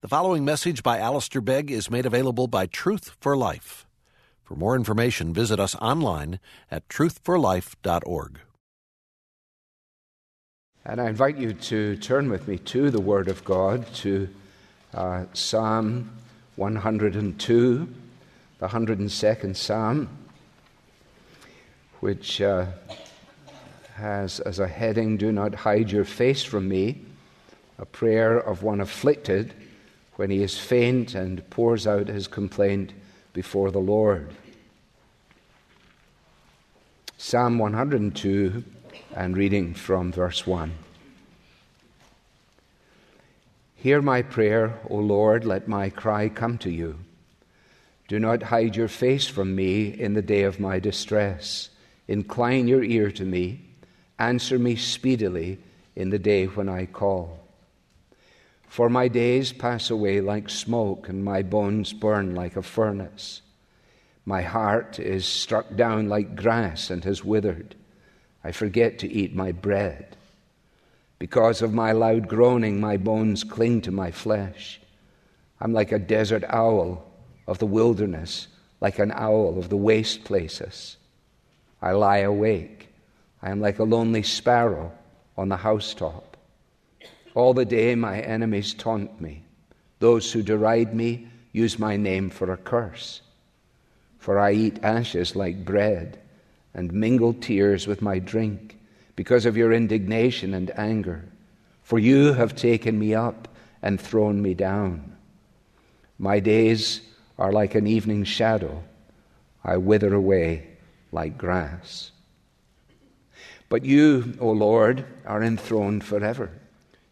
The following message by Alistair Begg is made available by Truth for Life. For more information, visit us online at truthforlife.org. And I invite you to turn with me to the Word of God, to uh, Psalm 102, the 102nd Psalm, which uh, has as a heading, Do not hide your face from me, a prayer of one afflicted when he is faint and pours out his complaint before the Lord. Psalm 102 and reading from verse 1. Hear my prayer, O Lord, let my cry come to you. Do not hide your face from me in the day of my distress. Incline your ear to me. Answer me speedily in the day when I call. For my days pass away like smoke, and my bones burn like a furnace. My heart is struck down like grass and has withered. I forget to eat my bread. Because of my loud groaning, my bones cling to my flesh. I'm like a desert owl of the wilderness, like an owl of the waste places. I lie awake. I am like a lonely sparrow on the housetop. All the day my enemies taunt me. Those who deride me use my name for a curse. For I eat ashes like bread and mingle tears with my drink because of your indignation and anger. For you have taken me up and thrown me down. My days are like an evening shadow. I wither away like grass. But you, O Lord, are enthroned forever.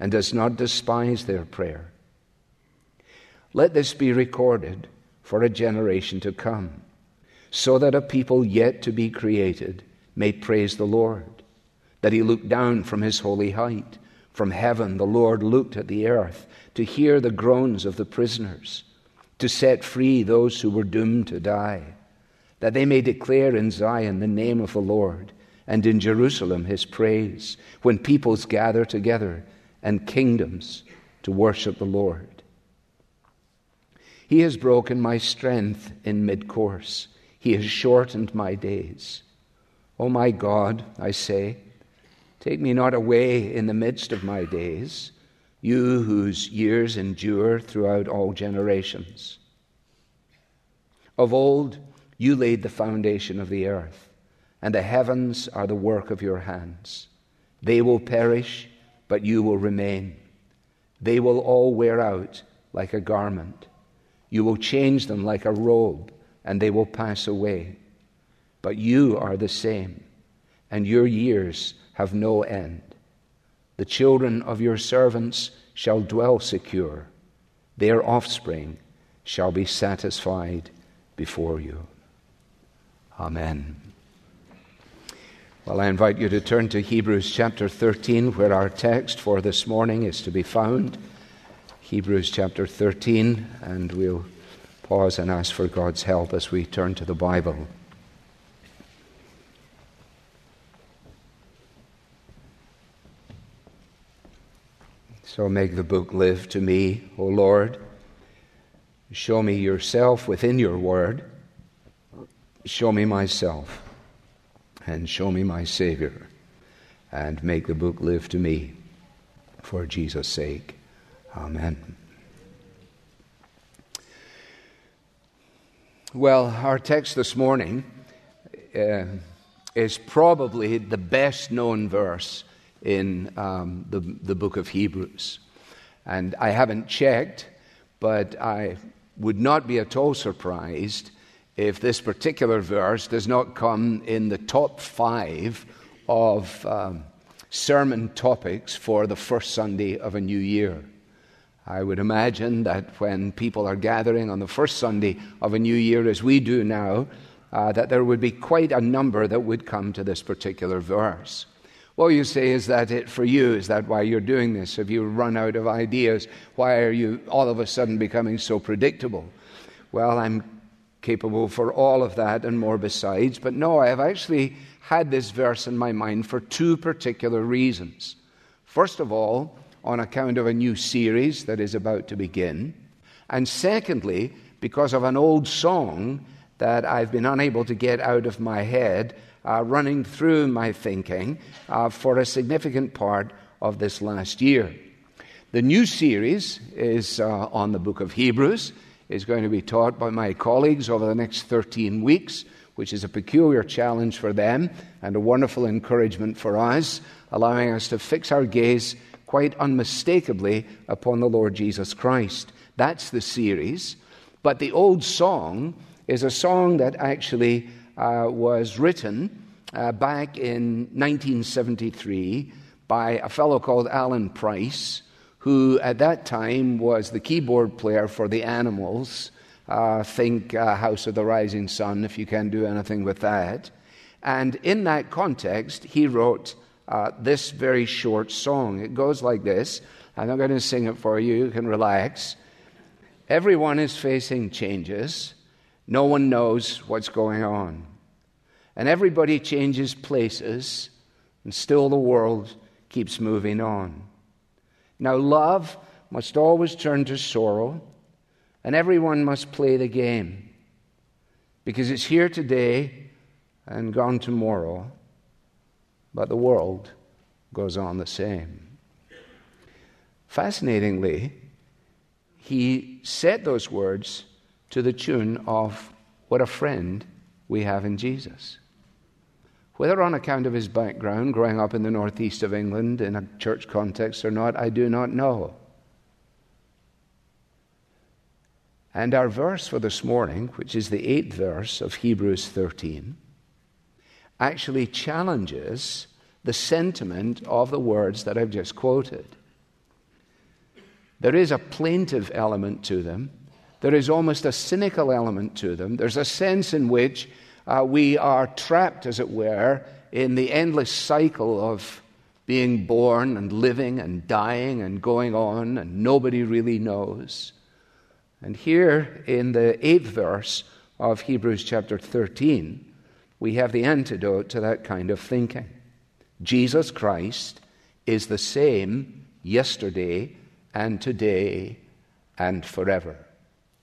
and does not despise their prayer. Let this be recorded for a generation to come, so that a people yet to be created may praise the Lord, that he looked down from his holy height. From heaven the Lord looked at the earth to hear the groans of the prisoners, to set free those who were doomed to die, that they may declare in Zion the name of the Lord, and in Jerusalem his praise, when peoples gather together and kingdoms to worship the Lord. He has broken my strength in mid course, He has shortened my days. O oh my God, I say, take me not away in the midst of my days, you whose years endure throughout all generations. Of old, you laid the foundation of the earth, and the heavens are the work of your hands. They will perish but you will remain. They will all wear out like a garment. You will change them like a robe, and they will pass away. But you are the same, and your years have no end. The children of your servants shall dwell secure, their offspring shall be satisfied before you. Amen. Well, I invite you to turn to Hebrews chapter 13, where our text for this morning is to be found. Hebrews chapter 13, and we'll pause and ask for God's help as we turn to the Bible. So make the book live to me, O Lord. Show me yourself within your word. Show me myself and show me my Savior and make the book live to me for Jesus' sake. Amen. Well, our text this morning uh, is probably the best known verse in um, the, the book of Hebrews. And I haven't checked, but I would not be at all surprised if this particular verse does not come in the top five of um, sermon topics for the first Sunday of a new year. I would imagine that when people are gathering on the first Sunday of a new year, as we do now, uh, that there would be quite a number that would come to this particular verse. Well, you say, is that it for you? Is that why you're doing this? Have you run out of ideas? Why are you all of a sudden becoming so predictable? Well, I'm capable for all of that and more besides. But no, I have actually had this verse in my mind for two particular reasons. First of all, on account of a new series that is about to begin. And secondly, because of an old song that I've been unable to get out of my head, uh, running through my thinking uh, for a significant part of this last year. The new series is uh, on the book of Hebrews, is going to be taught by my colleagues over the next 13 weeks, which is a peculiar challenge for them and a wonderful encouragement for us, allowing us to fix our gaze quite unmistakably upon the Lord Jesus Christ. That's the series. But the old song is a song that actually uh, was written uh, back in 1973 by a fellow called Alan Price, who at that time was the keyboard player for the Animals. Uh, think uh, House of the Rising Sun, if you can do anything with that. And in that context, he wrote uh, this very short song. It goes like this. I'm not going to sing it for you, you can relax. Everyone is facing changes, no one knows what's going on. And everybody changes places, and still the world keeps moving on. Now, love must always turn to sorrow, and everyone must play the game because it's here today and gone tomorrow but the world goes on the same. Fascinatingly, he said those words to the tune of What a Friend We Have in Jesus. Whether on account of his background, growing up in the northeast of England in a church context or not, I do not know. And our verse for this morning, which is the eighth verse of Hebrews 13, actually challenges the sentiment of the words that I've just quoted. There is a plaintive element to them. There is almost a cynical element to them. There's a sense in which uh, we are trapped, as it were, in the endless cycle of being born and living and dying and going on, and nobody really knows. And here in the eighth verse of Hebrews chapter 13, we have the antidote to that kind of thinking. Jesus Christ is the same yesterday and today and forever.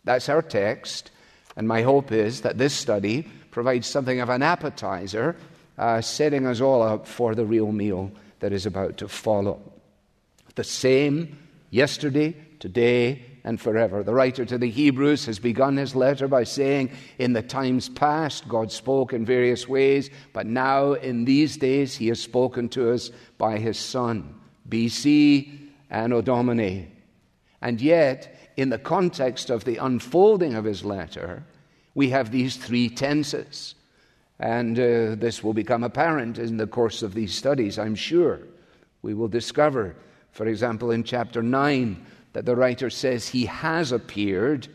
That's our text, and my hope is that this study provides something of an appetizer, uh, setting us all up for the real meal that is about to follow. The same yesterday, today, and forever. The writer to the Hebrews has begun his letter by saying, In the times past, God spoke in various ways, but now in these days, he has spoken to us by his Son. BC Anno Domini. And yet, in the context of the unfolding of his letter, we have these three tenses. And uh, this will become apparent in the course of these studies, I'm sure. We will discover, for example, in chapter 9, that the writer says he has appeared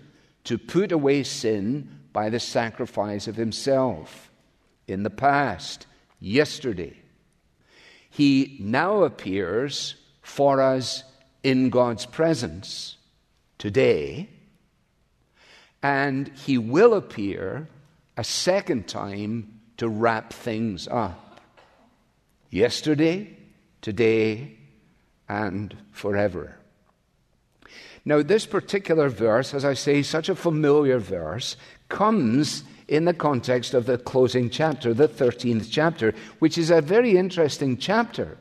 to put away sin by the sacrifice of himself in the past, yesterday. He now appears for us in God's presence today, and he will appear a second time to wrap things up. Yesterday, today, and forever. Now, this particular verse, as I say, such a familiar verse, comes in the context of the closing chapter, the 13th chapter, which is a very interesting chapter.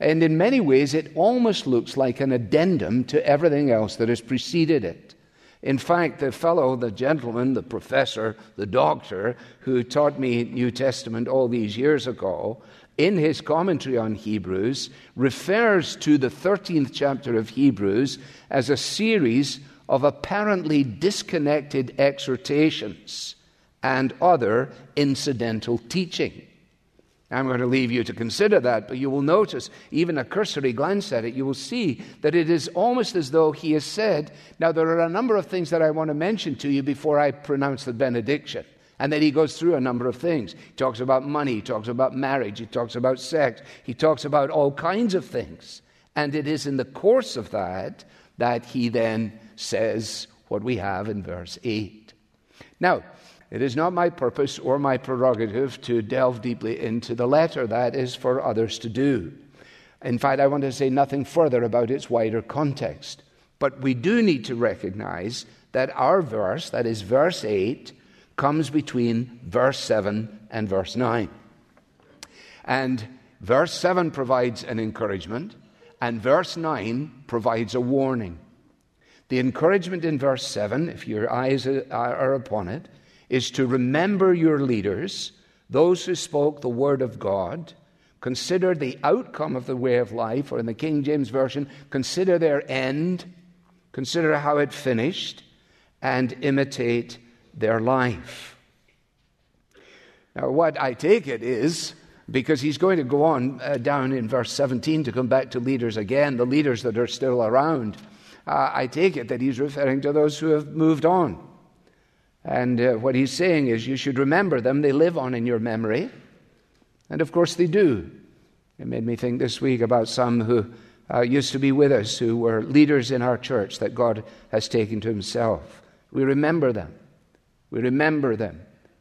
And in many ways, it almost looks like an addendum to everything else that has preceded it. In fact, the fellow, the gentleman, the professor, the doctor who taught me New Testament all these years ago, in his commentary on Hebrews, refers to the 13th chapter of Hebrews as a series of apparently disconnected exhortations and other incidental teaching. I'm going to leave you to consider that, but you will notice, even a cursory glance at it, you will see that it is almost as though he has said, Now, there are a number of things that I want to mention to you before I pronounce the benediction. And then he goes through a number of things. He talks about money, he talks about marriage, he talks about sex, he talks about all kinds of things. And it is in the course of that that he then says what we have in verse 8. Now, it is not my purpose or my prerogative to delve deeply into the letter. That is for others to do. In fact, I want to say nothing further about its wider context. But we do need to recognize that our verse, that is verse 8, comes between verse 7 and verse 9. And verse 7 provides an encouragement, and verse 9 provides a warning. The encouragement in verse 7, if your eyes are upon it, is to remember your leaders, those who spoke the word of God, consider the outcome of the way of life, or in the King James Version, consider their end, consider how it finished, and imitate their life. Now, what I take it is because he's going to go on uh, down in verse 17 to come back to leaders again, the leaders that are still around. Uh, I take it that he's referring to those who have moved on. And uh, what he's saying is, you should remember them. They live on in your memory. And of course, they do. It made me think this week about some who uh, used to be with us, who were leaders in our church that God has taken to himself. We remember them. We remember them.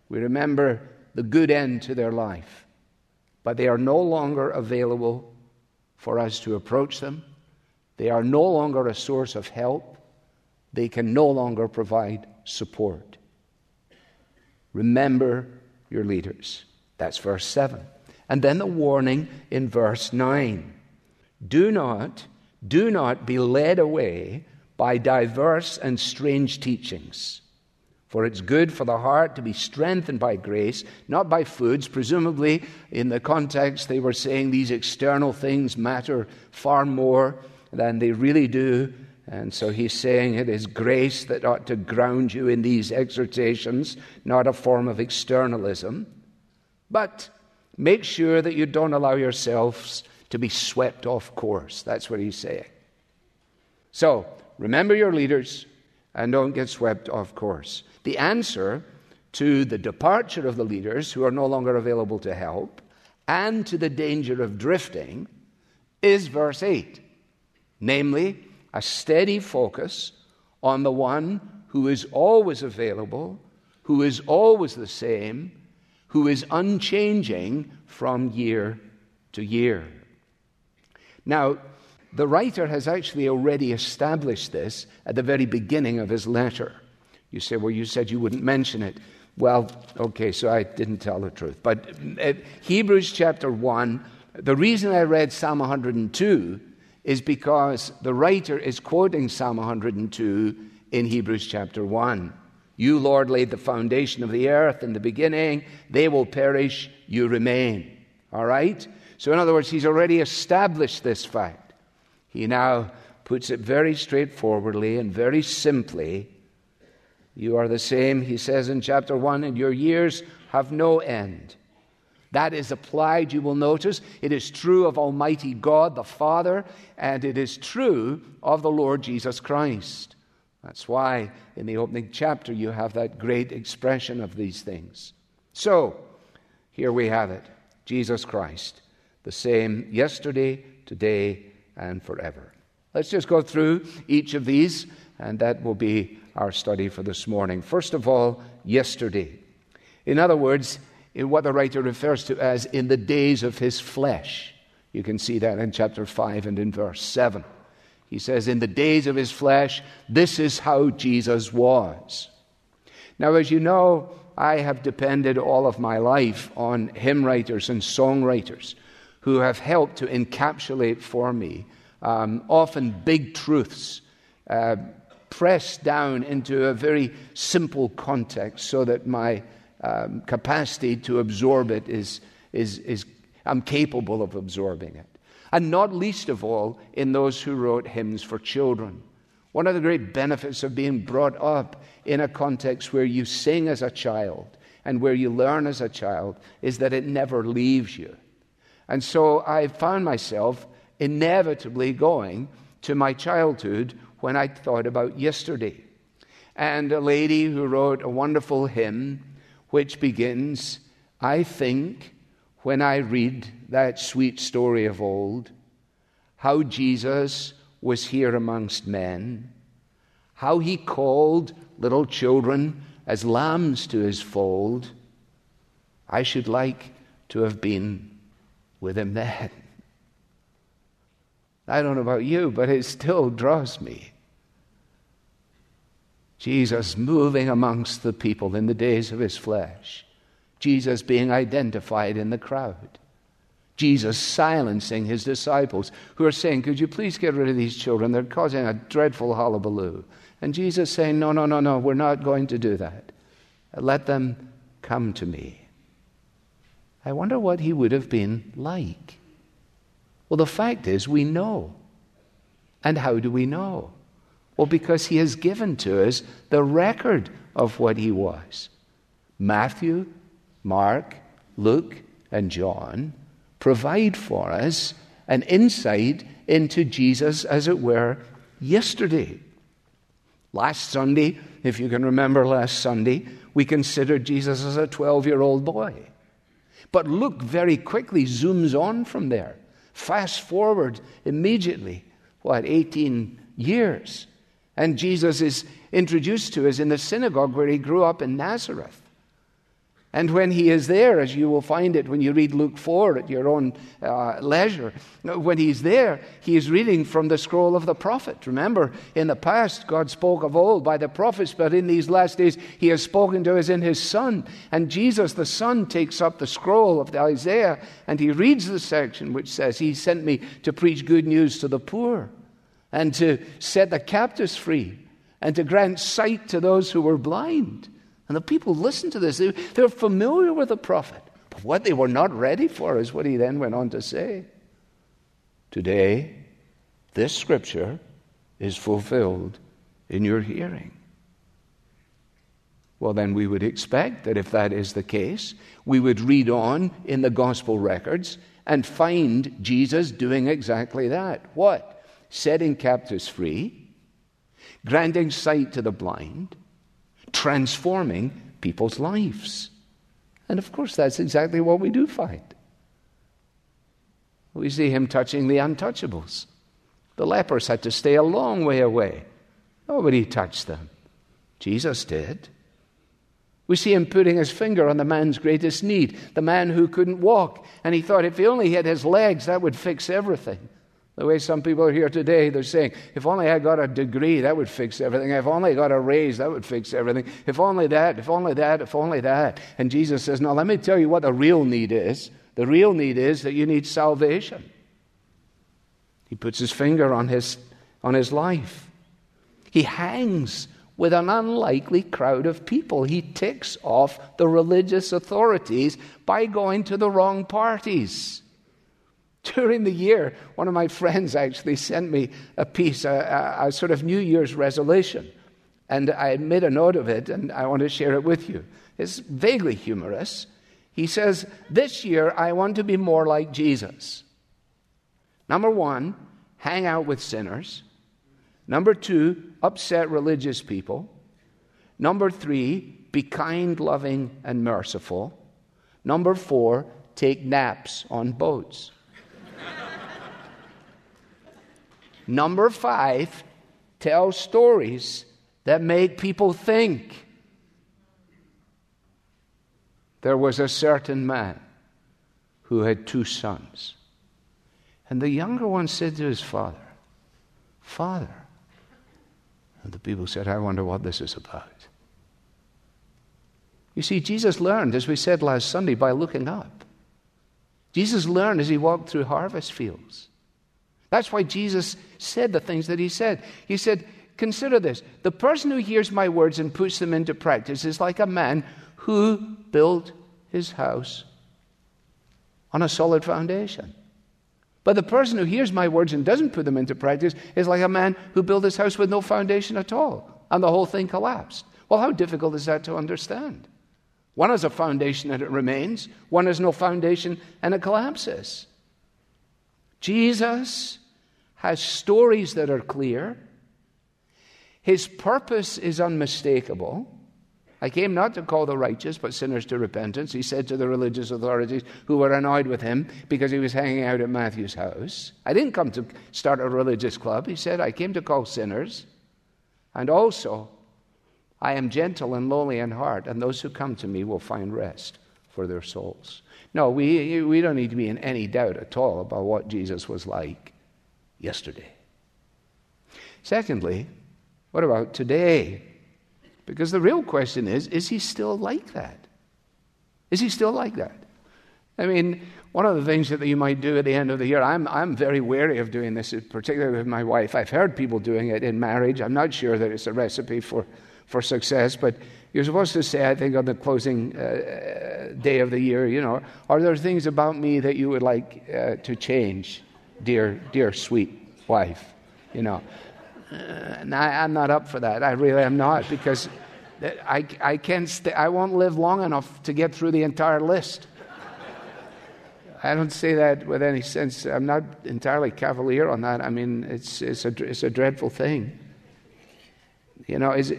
We remember the good end to their life. But they are no longer available for us to approach them. They are no longer a source of help. They can no longer provide support. Remember your leaders. That's verse 7. And then the warning in verse 9 Do not, do not be led away by diverse and strange teachings. For it's good for the heart to be strengthened by grace, not by foods. Presumably, in the context, they were saying these external things matter far more than they really do. And so he's saying it is grace that ought to ground you in these exhortations, not a form of externalism. But make sure that you don't allow yourselves to be swept off course. That's what he's saying. So remember your leaders and don't get swept off course. The answer to the departure of the leaders who are no longer available to help and to the danger of drifting is verse 8 namely, a steady focus on the one who is always available, who is always the same, who is unchanging from year to year. Now, the writer has actually already established this at the very beginning of his letter. You say, well, you said you wouldn't mention it. Well, okay, so I didn't tell the truth. But uh, Hebrews chapter 1, the reason I read Psalm 102 is because the writer is quoting Psalm 102 in Hebrews chapter 1. You, Lord, laid the foundation of the earth in the beginning. They will perish, you remain. All right? So, in other words, he's already established this fact. He now puts it very straightforwardly and very simply. You are the same, he says in chapter 1, and your years have no end. That is applied, you will notice. It is true of Almighty God the Father, and it is true of the Lord Jesus Christ. That's why in the opening chapter you have that great expression of these things. So, here we have it Jesus Christ, the same yesterday, today, and forever. Let's just go through each of these, and that will be our study for this morning. First of all, yesterday. In other words, in what the writer refers to as in the days of his flesh. You can see that in chapter 5 and in verse 7. He says, In the days of his flesh, this is how Jesus was. Now, as you know, I have depended all of my life on hymn writers and songwriters who have helped to encapsulate for me um, often big truths uh, pressed down into a very simple context so that my um, capacity to absorb it is, is, is, I'm capable of absorbing it. And not least of all, in those who wrote hymns for children. One of the great benefits of being brought up in a context where you sing as a child and where you learn as a child is that it never leaves you. And so I found myself inevitably going to my childhood when I thought about yesterday. And a lady who wrote a wonderful hymn which begins, I think, when I read that sweet story of old, how Jesus was here amongst men, how he called little children as lambs to his fold. I should like to have been with him then. I don't know about you, but it still draws me. Jesus moving amongst the people in the days of his flesh. Jesus being identified in the crowd. Jesus silencing his disciples who are saying, Could you please get rid of these children? They're causing a dreadful hullabaloo. And Jesus saying, No, no, no, no, we're not going to do that. Let them come to me. I wonder what he would have been like. Well, the fact is, we know. And how do we know? Well, because he has given to us the record of what he was. Matthew, Mark, Luke, and John provide for us an insight into Jesus, as it were, yesterday. Last Sunday, if you can remember last Sunday, we considered Jesus as a 12 year old boy. But Luke very quickly zooms on from there. Fast forward immediately, what, 18 years. And Jesus is introduced to us in the synagogue where he grew up in Nazareth. And when he is there, as you will find it when you read Luke 4 at your own uh, leisure, when he's there, he is reading from the scroll of the prophet. Remember, in the past, God spoke of old by the prophets, but in these last days, he has spoken to us in his Son. And Jesus, the Son, takes up the scroll of the Isaiah and he reads the section which says, He sent me to preach good news to the poor and to set the captives free and to grant sight to those who were blind. And the people listened to this. They, were familiar with the prophet. But what they were not ready for is what he then went on to say. Today, this scripture is fulfilled in your hearing. Well, then we would expect that if that is the case, we would read on in the gospel records and find Jesus doing exactly that. What? Setting captives free, granting sight to the blind, transforming people's lives. And of course, that's exactly what we do find. We see him touching the untouchables. The lepers had to stay a long way away. Nobody touched them. Jesus did. We see him putting his finger on the man's greatest need, the man who couldn't walk. And he thought if he only had his legs, that would fix everything. The way some people are here today, they're saying, if only I got a degree, that would fix everything. If only I got a raise, that would fix everything. If only that, if only that, if only that. And Jesus says, no, let me tell you what the real need is. The real need is that you need salvation. He puts his finger on his, on his life. He hangs with an unlikely crowd of people. He ticks off the religious authorities by going to the wrong parties. During the year, one of my friends actually sent me a piece, a, a, a sort of New Year's resolution. And I made a note of it, and I want to share it with you. It's vaguely humorous. He says, This year, I want to be more like Jesus. Number one, hang out with sinners. Number two, upset religious people. Number three, be kind, loving, and merciful. Number four, take naps on boats. Number five, tell stories that make people think. There was a certain man who had two sons. And the younger one said to his father, Father. And the people said, I wonder what this is about. You see, Jesus learned, as we said last Sunday, by looking up. Jesus learned as he walked through harvest fields. That's why Jesus said the things that he said. He said, Consider this the person who hears my words and puts them into practice is like a man who built his house on a solid foundation. But the person who hears my words and doesn't put them into practice is like a man who built his house with no foundation at all, and the whole thing collapsed. Well, how difficult is that to understand? One has a foundation and it remains, one has no foundation and it collapses. Jesus has stories that are clear. His purpose is unmistakable. I came not to call the righteous, but sinners to repentance, he said to the religious authorities who were annoyed with him because he was hanging out at Matthew's house. I didn't come to start a religious club. He said, I came to call sinners. And also, I am gentle and lowly in heart, and those who come to me will find rest for their souls. No, we, we don't need to be in any doubt at all about what Jesus was like yesterday. Secondly, what about today? Because the real question is is he still like that? Is he still like that? I mean, one of the things that you might do at the end of the year, I'm, I'm very wary of doing this, particularly with my wife. I've heard people doing it in marriage. I'm not sure that it's a recipe for, for success, but you're supposed to say, I think, on the closing uh, day of the year, you know, are there things about me that you would like uh, to change, dear, dear sweet wife? You know, uh, and I, am not up for that. I really am not because I, I, can't st- I won't live long enough to get through the entire list. I don't say that with any sense. I'm not entirely cavalier on that. I mean, it's, it's, a, it's a dreadful thing. You know, is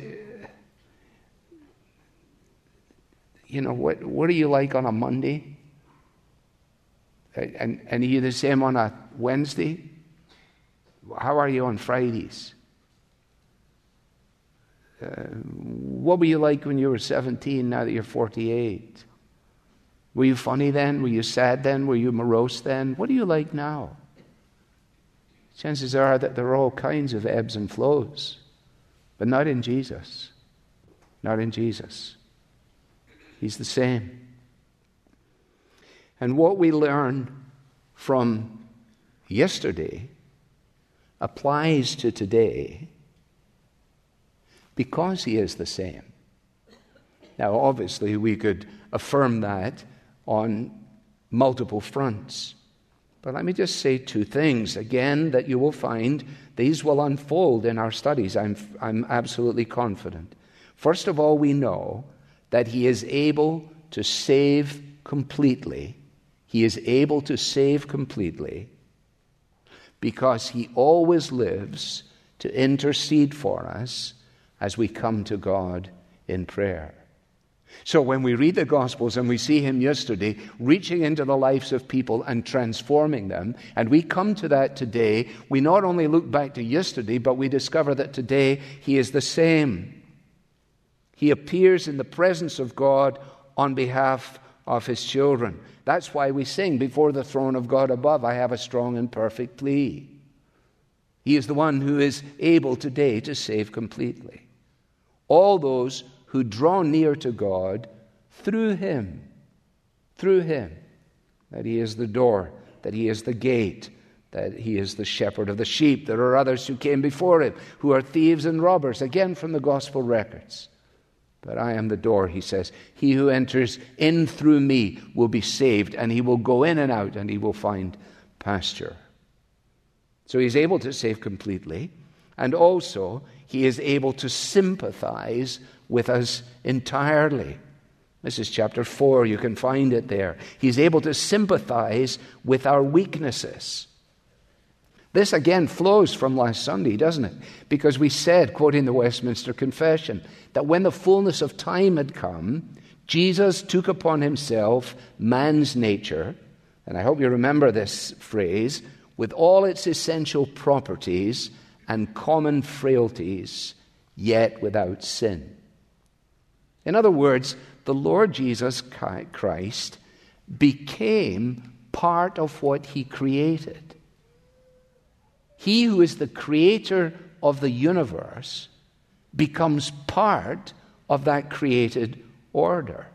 you know, what, what are you like on a Monday? And, and are you the same on a Wednesday? How are you on Fridays? Uh, what were you like when you were 17 now that you're 48? Were you funny then? Were you sad then? Were you morose then? What are you like now? Chances are that there are all kinds of ebbs and flows, but not in Jesus. Not in Jesus. He's the same. And what we learn from yesterday applies to today because he is the same. Now, obviously, we could affirm that on multiple fronts. But let me just say two things again that you will find these will unfold in our studies. I'm, I'm absolutely confident. First of all, we know that He is able to save completely. He is able to save completely because He always lives to intercede for us as we come to God in prayer. So when we read the Gospels and we see him yesterday reaching into the lives of people and transforming them, and we come to that today, we not only look back to yesterday, but we discover that today he is the same. He appears in the presence of God on behalf of his children. That's why we sing, Before the throne of God above, I have a strong and perfect plea. He is the one who is able today to save completely. All those who draw near to God through Him. Through Him. That He is the door, that He is the gate, that He is the shepherd of the sheep. There are others who came before Him who are thieves and robbers, again from the gospel records. But I am the door, he says. He who enters in through me will be saved, and he will go in and out, and he will find pasture. So he's able to save completely, and also he is able to sympathize with us entirely. This is chapter 4. You can find it there. He's able to sympathize with our weaknesses. This again flows from last Sunday, doesn't it? Because we said, quoting the Westminster Confession, that when the fullness of time had come, Jesus took upon himself man's nature, and I hope you remember this phrase, with all its essential properties and common frailties, yet without sin. In other words, the Lord Jesus Christ became part of what he created. He who is the creator of the universe becomes part of that created order.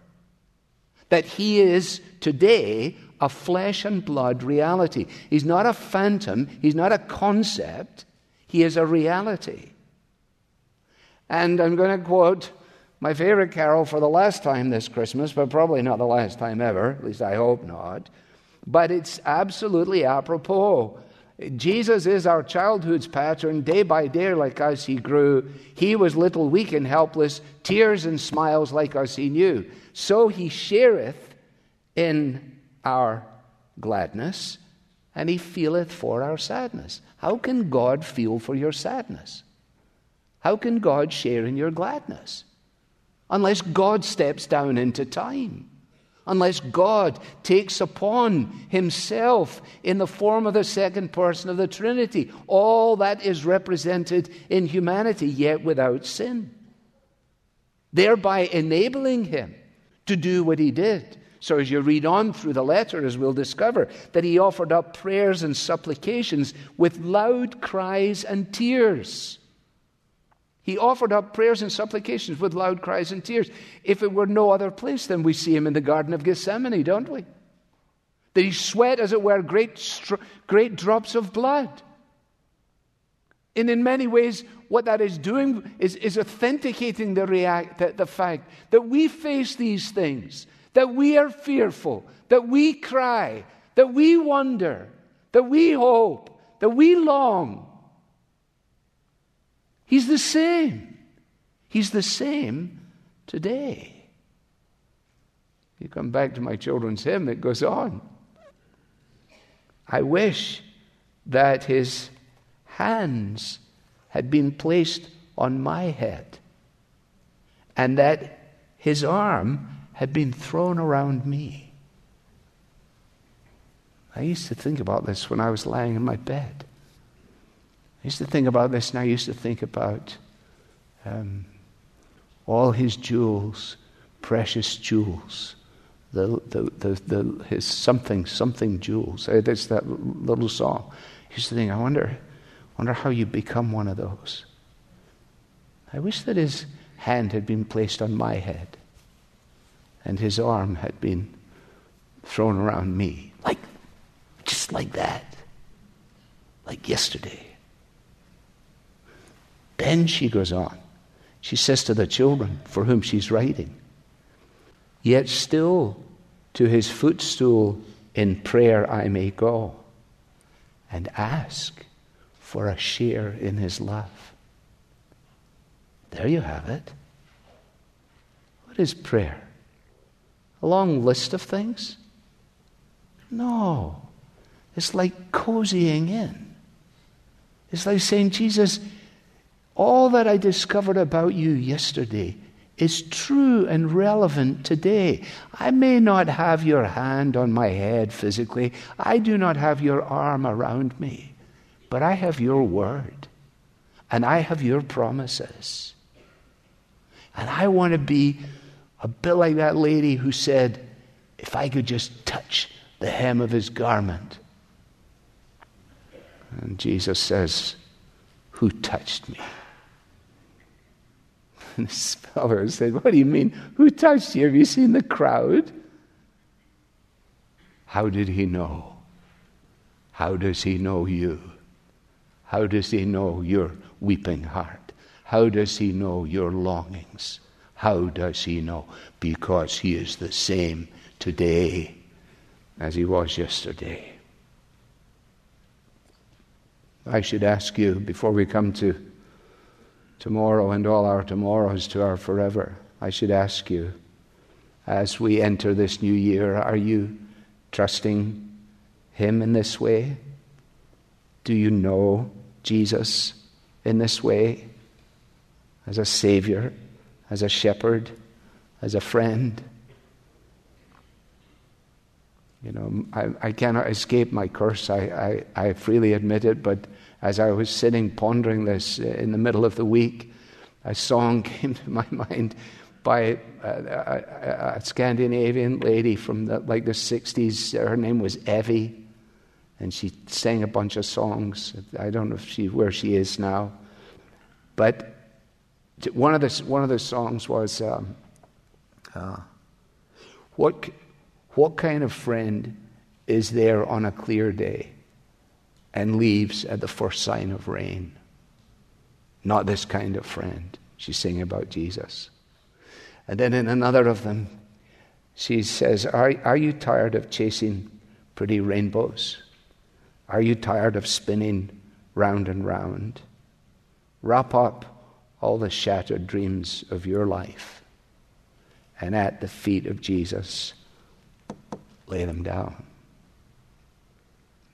That he is today a flesh and blood reality. He's not a phantom, he's not a concept, he is a reality. And I'm going to quote my favorite carol for the last time this Christmas, but probably not the last time ever, at least I hope not. But it's absolutely apropos. Jesus is our childhood's pattern. Day by day, like us, he grew. He was little, weak, and helpless, tears and smiles like us he knew. So he shareth in our gladness and he feeleth for our sadness. How can God feel for your sadness? How can God share in your gladness? Unless God steps down into time. Unless God takes upon himself in the form of the second person of the Trinity all that is represented in humanity, yet without sin, thereby enabling him to do what he did so, as you read on through the letter, as we'll discover, that he offered up prayers and supplications with loud cries and tears. He offered up prayers and supplications with loud cries and tears. If it were no other place, then we see him in the Garden of Gethsemane, don't we? That he sweat, as it were, great, great drops of blood. And in many ways, what that is doing is, is authenticating the, react, the, the fact that we face these things that we are fearful, that we cry, that we wonder, that we hope, that we long. He's the same. He's the same today. You come back to my children's hymn, it goes on. I wish that his hands had been placed on my head and that his arm had been thrown around me. I used to think about this when I was lying in my bed. I used to think about this, and I used to think about um, all his jewels, precious jewels, the, the, the, the, his something, something jewels. Uh, there's that little song. I used to think, I wonder, wonder how you become one of those. I wish that his hand had been placed on my head and his arm had been thrown around me, like, just like that, like yesterday. Then she goes on. She says to the children for whom she's writing, Yet still to his footstool in prayer I may go and ask for a share in his love. There you have it. What is prayer? a long list of things? No. It's like cozying in. It's like saying, Jesus, all that I discovered about you yesterday is true and relevant today. I may not have your hand on my head physically, I do not have your arm around me, but I have your word and I have your promises. And I want to be a bit like that lady who said, If I could just touch the hem of his garment. And Jesus says, Who touched me? And the speller said, What do you mean? Who touched you? Have you seen the crowd? How did he know? How does he know you? How does he know your weeping heart? How does he know your longings? How does he know? Because he is the same today as he was yesterday. I should ask you before we come to tomorrow and all our tomorrows to our forever, I should ask you as we enter this new year, are you trusting him in this way? Do you know Jesus in this way as a Savior? as a shepherd, as a friend. You know, I, I cannot escape my curse. I, I, I freely admit it, but as I was sitting pondering this in the middle of the week, a song came to my mind by a, a, a, Scandinavian lady from the, like the 60s. Her name was Evie, and she sang a bunch of songs. I don't know if she, where she is now. But one of the, one of the songs was um, uh, what, what kind of friend is there on a clear day and leaves at the first sign of rain? Not this kind of friend. She's singing about Jesus. And then in another of them, she says, Are, are you tired of chasing pretty rainbows? Are you tired of spinning round and round? Wrap up all the shattered dreams of your life and at the feet of Jesus, lay them down.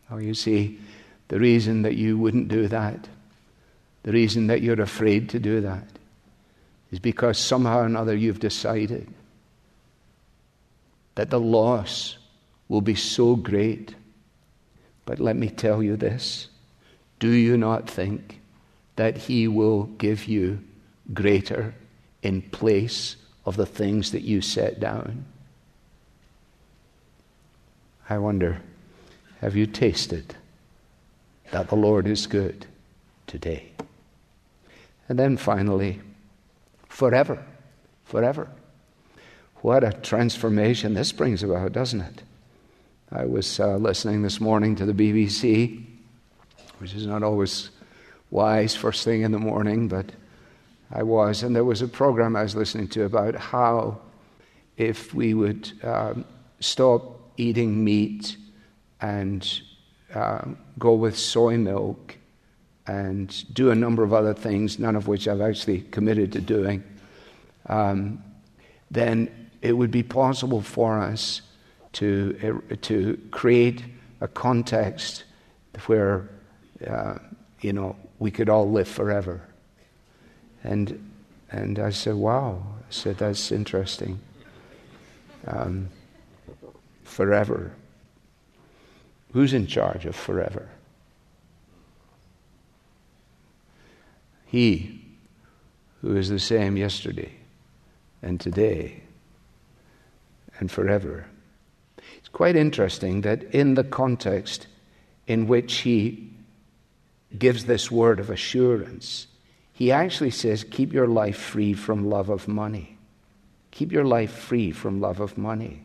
Oh, you see, the reason that you wouldn't do that, the reason that you're afraid to do that, is because somehow or another you've decided that the loss will be so great. But let me tell you this do you not think that He will give you greater in place of the things that you set down? I wonder, have you tasted that the Lord is good today? And then finally, forever, forever. What a transformation this brings about, doesn't it? I was uh, listening this morning to the BBC, which is not always wise first thing in the morning, but I was, and there was a program I was listening to about how if we would um, stop eating meat and uh, go with soy milk and do a number of other things, none of which I've actually committed to doing, um, then it would be possible for us to, uh, to create a context where, uh, you know, we could all live forever. And, and I said, wow. I said, that's interesting. Um, forever. Who's in charge of forever? He who is the same yesterday and today and forever. It's quite interesting that in the context in which he gives this word of assurance, he actually says, Keep your life free from love of money. Keep your life free from love of money.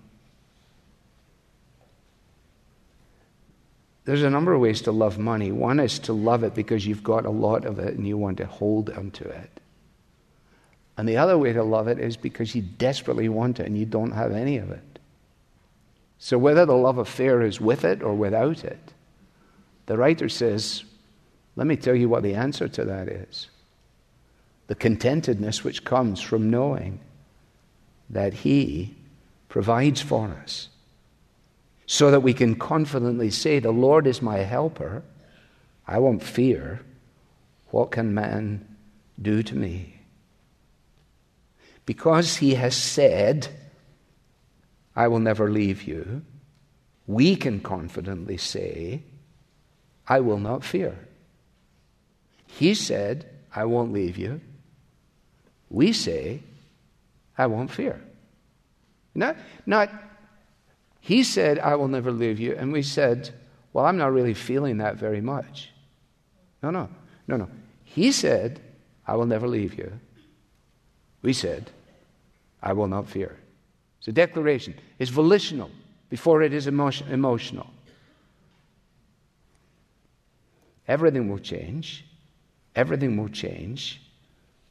There's a number of ways to love money. One is to love it because you've got a lot of it and you want to hold onto it. And the other way to love it is because you desperately want it and you don't have any of it. So, whether the love affair is with it or without it, the writer says, let me tell you what the answer to that is the contentedness which comes from knowing that He provides for us, so that we can confidently say, The Lord is my helper. I won't fear. What can man do to me? because he has said, I will never leave you, we can confidently say, I will not fear. He said, I won't leave you. We say, I won't fear. Not, not, he said, I will never leave you. And we said, Well, I'm not really feeling that very much. No, no, no, no. He said, I will never leave you. We said, I will not fear. It's a declaration. It's volitional before it is emotion, emotional. Everything will change. Everything will change.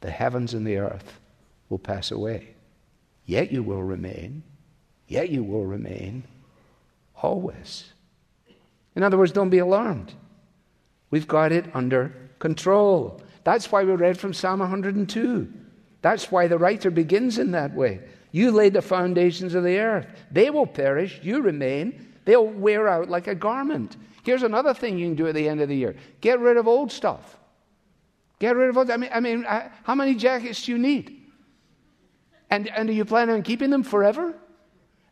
The heavens and the earth will pass away. Yet you will remain. Yet you will remain always. In other words, don't be alarmed. We've got it under control. That's why we read from Psalm 102. That's why the writer begins in that way. You laid the foundations of the earth. They will perish, you remain. They'll wear out like a garment. Here's another thing you can do at the end of the year get rid of old stuff. Get rid of old. I mean, I mean uh, how many jackets do you need? And, and are you planning on keeping them forever?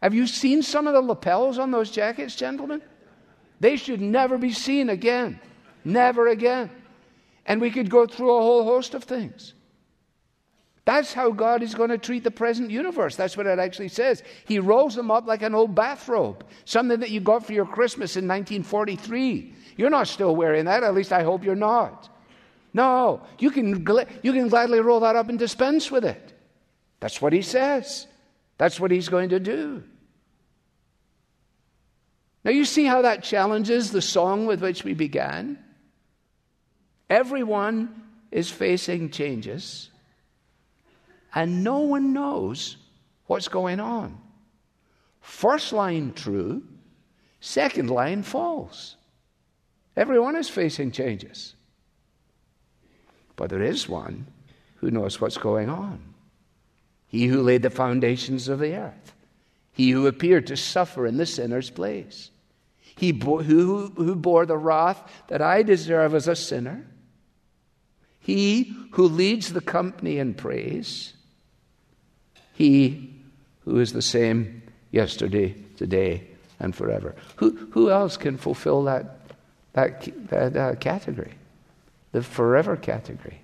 Have you seen some of the lapels on those jackets, gentlemen? They should never be seen again. Never again. And we could go through a whole host of things. That's how God is going to treat the present universe. That's what it actually says. He rolls them up like an old bathrobe, something that you got for your Christmas in 1943. You're not still wearing that, at least I hope you're not. No, you can, you can gladly roll that up and dispense with it. That's what he says. That's what he's going to do. Now, you see how that challenges the song with which we began? Everyone is facing changes and no one knows what's going on. First line true, second line false. Everyone is facing changes. But there is one who knows what's going on. He who laid the foundations of the earth, he who appeared to suffer in the sinner's place, He bo- who, who bore the wrath that I deserve as a sinner. He who leads the company in praise. He who is the same yesterday, today, and forever. Who, who else can fulfill that, that, that uh, category? The forever category.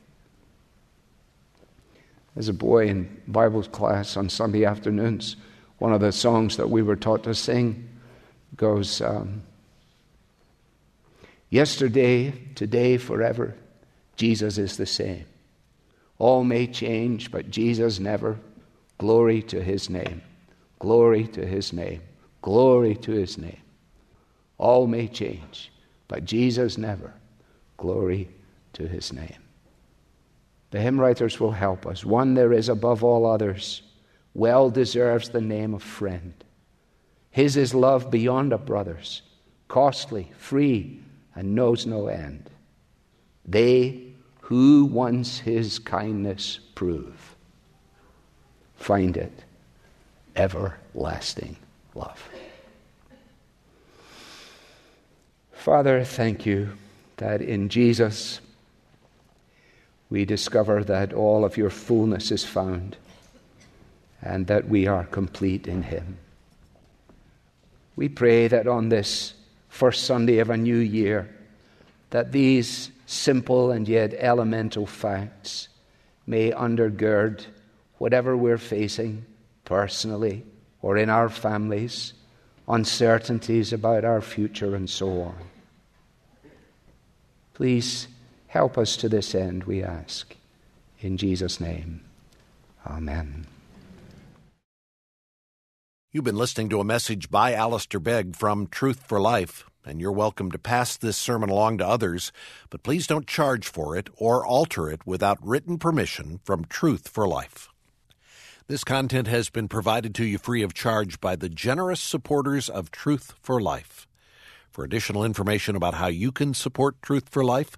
As a boy in Bible class on Sunday afternoons, one of the songs that we were taught to sing goes um, Yesterday, today, forever, Jesus is the same. All may change, but Jesus never. Glory to his name. Glory to his name. Glory to his name. All may change, but Jesus never. Glory to his name. The hymn writers will help us. One there is above all others, well deserves the name of friend. His is love beyond a brother's, costly, free, and knows no end. They who once his kindness prove find it everlasting love. Father, thank you that in Jesus we discover that all of your fullness is found and that we are complete in him. We pray that on this first Sunday of a new year, that these simple and yet elemental facts may undergird whatever we're facing personally or in our families, uncertainties about our future, and so on. Please help us to this end, we ask. In Jesus' name, Amen. You've been listening to a message by Alistair Begg from Truth for Life, and you're welcome to pass this sermon along to others, but please don't charge for it or alter it without written permission from Truth for Life. This content has been provided to you free of charge by the generous supporters of Truth for Life. For additional information about how you can support Truth for Life,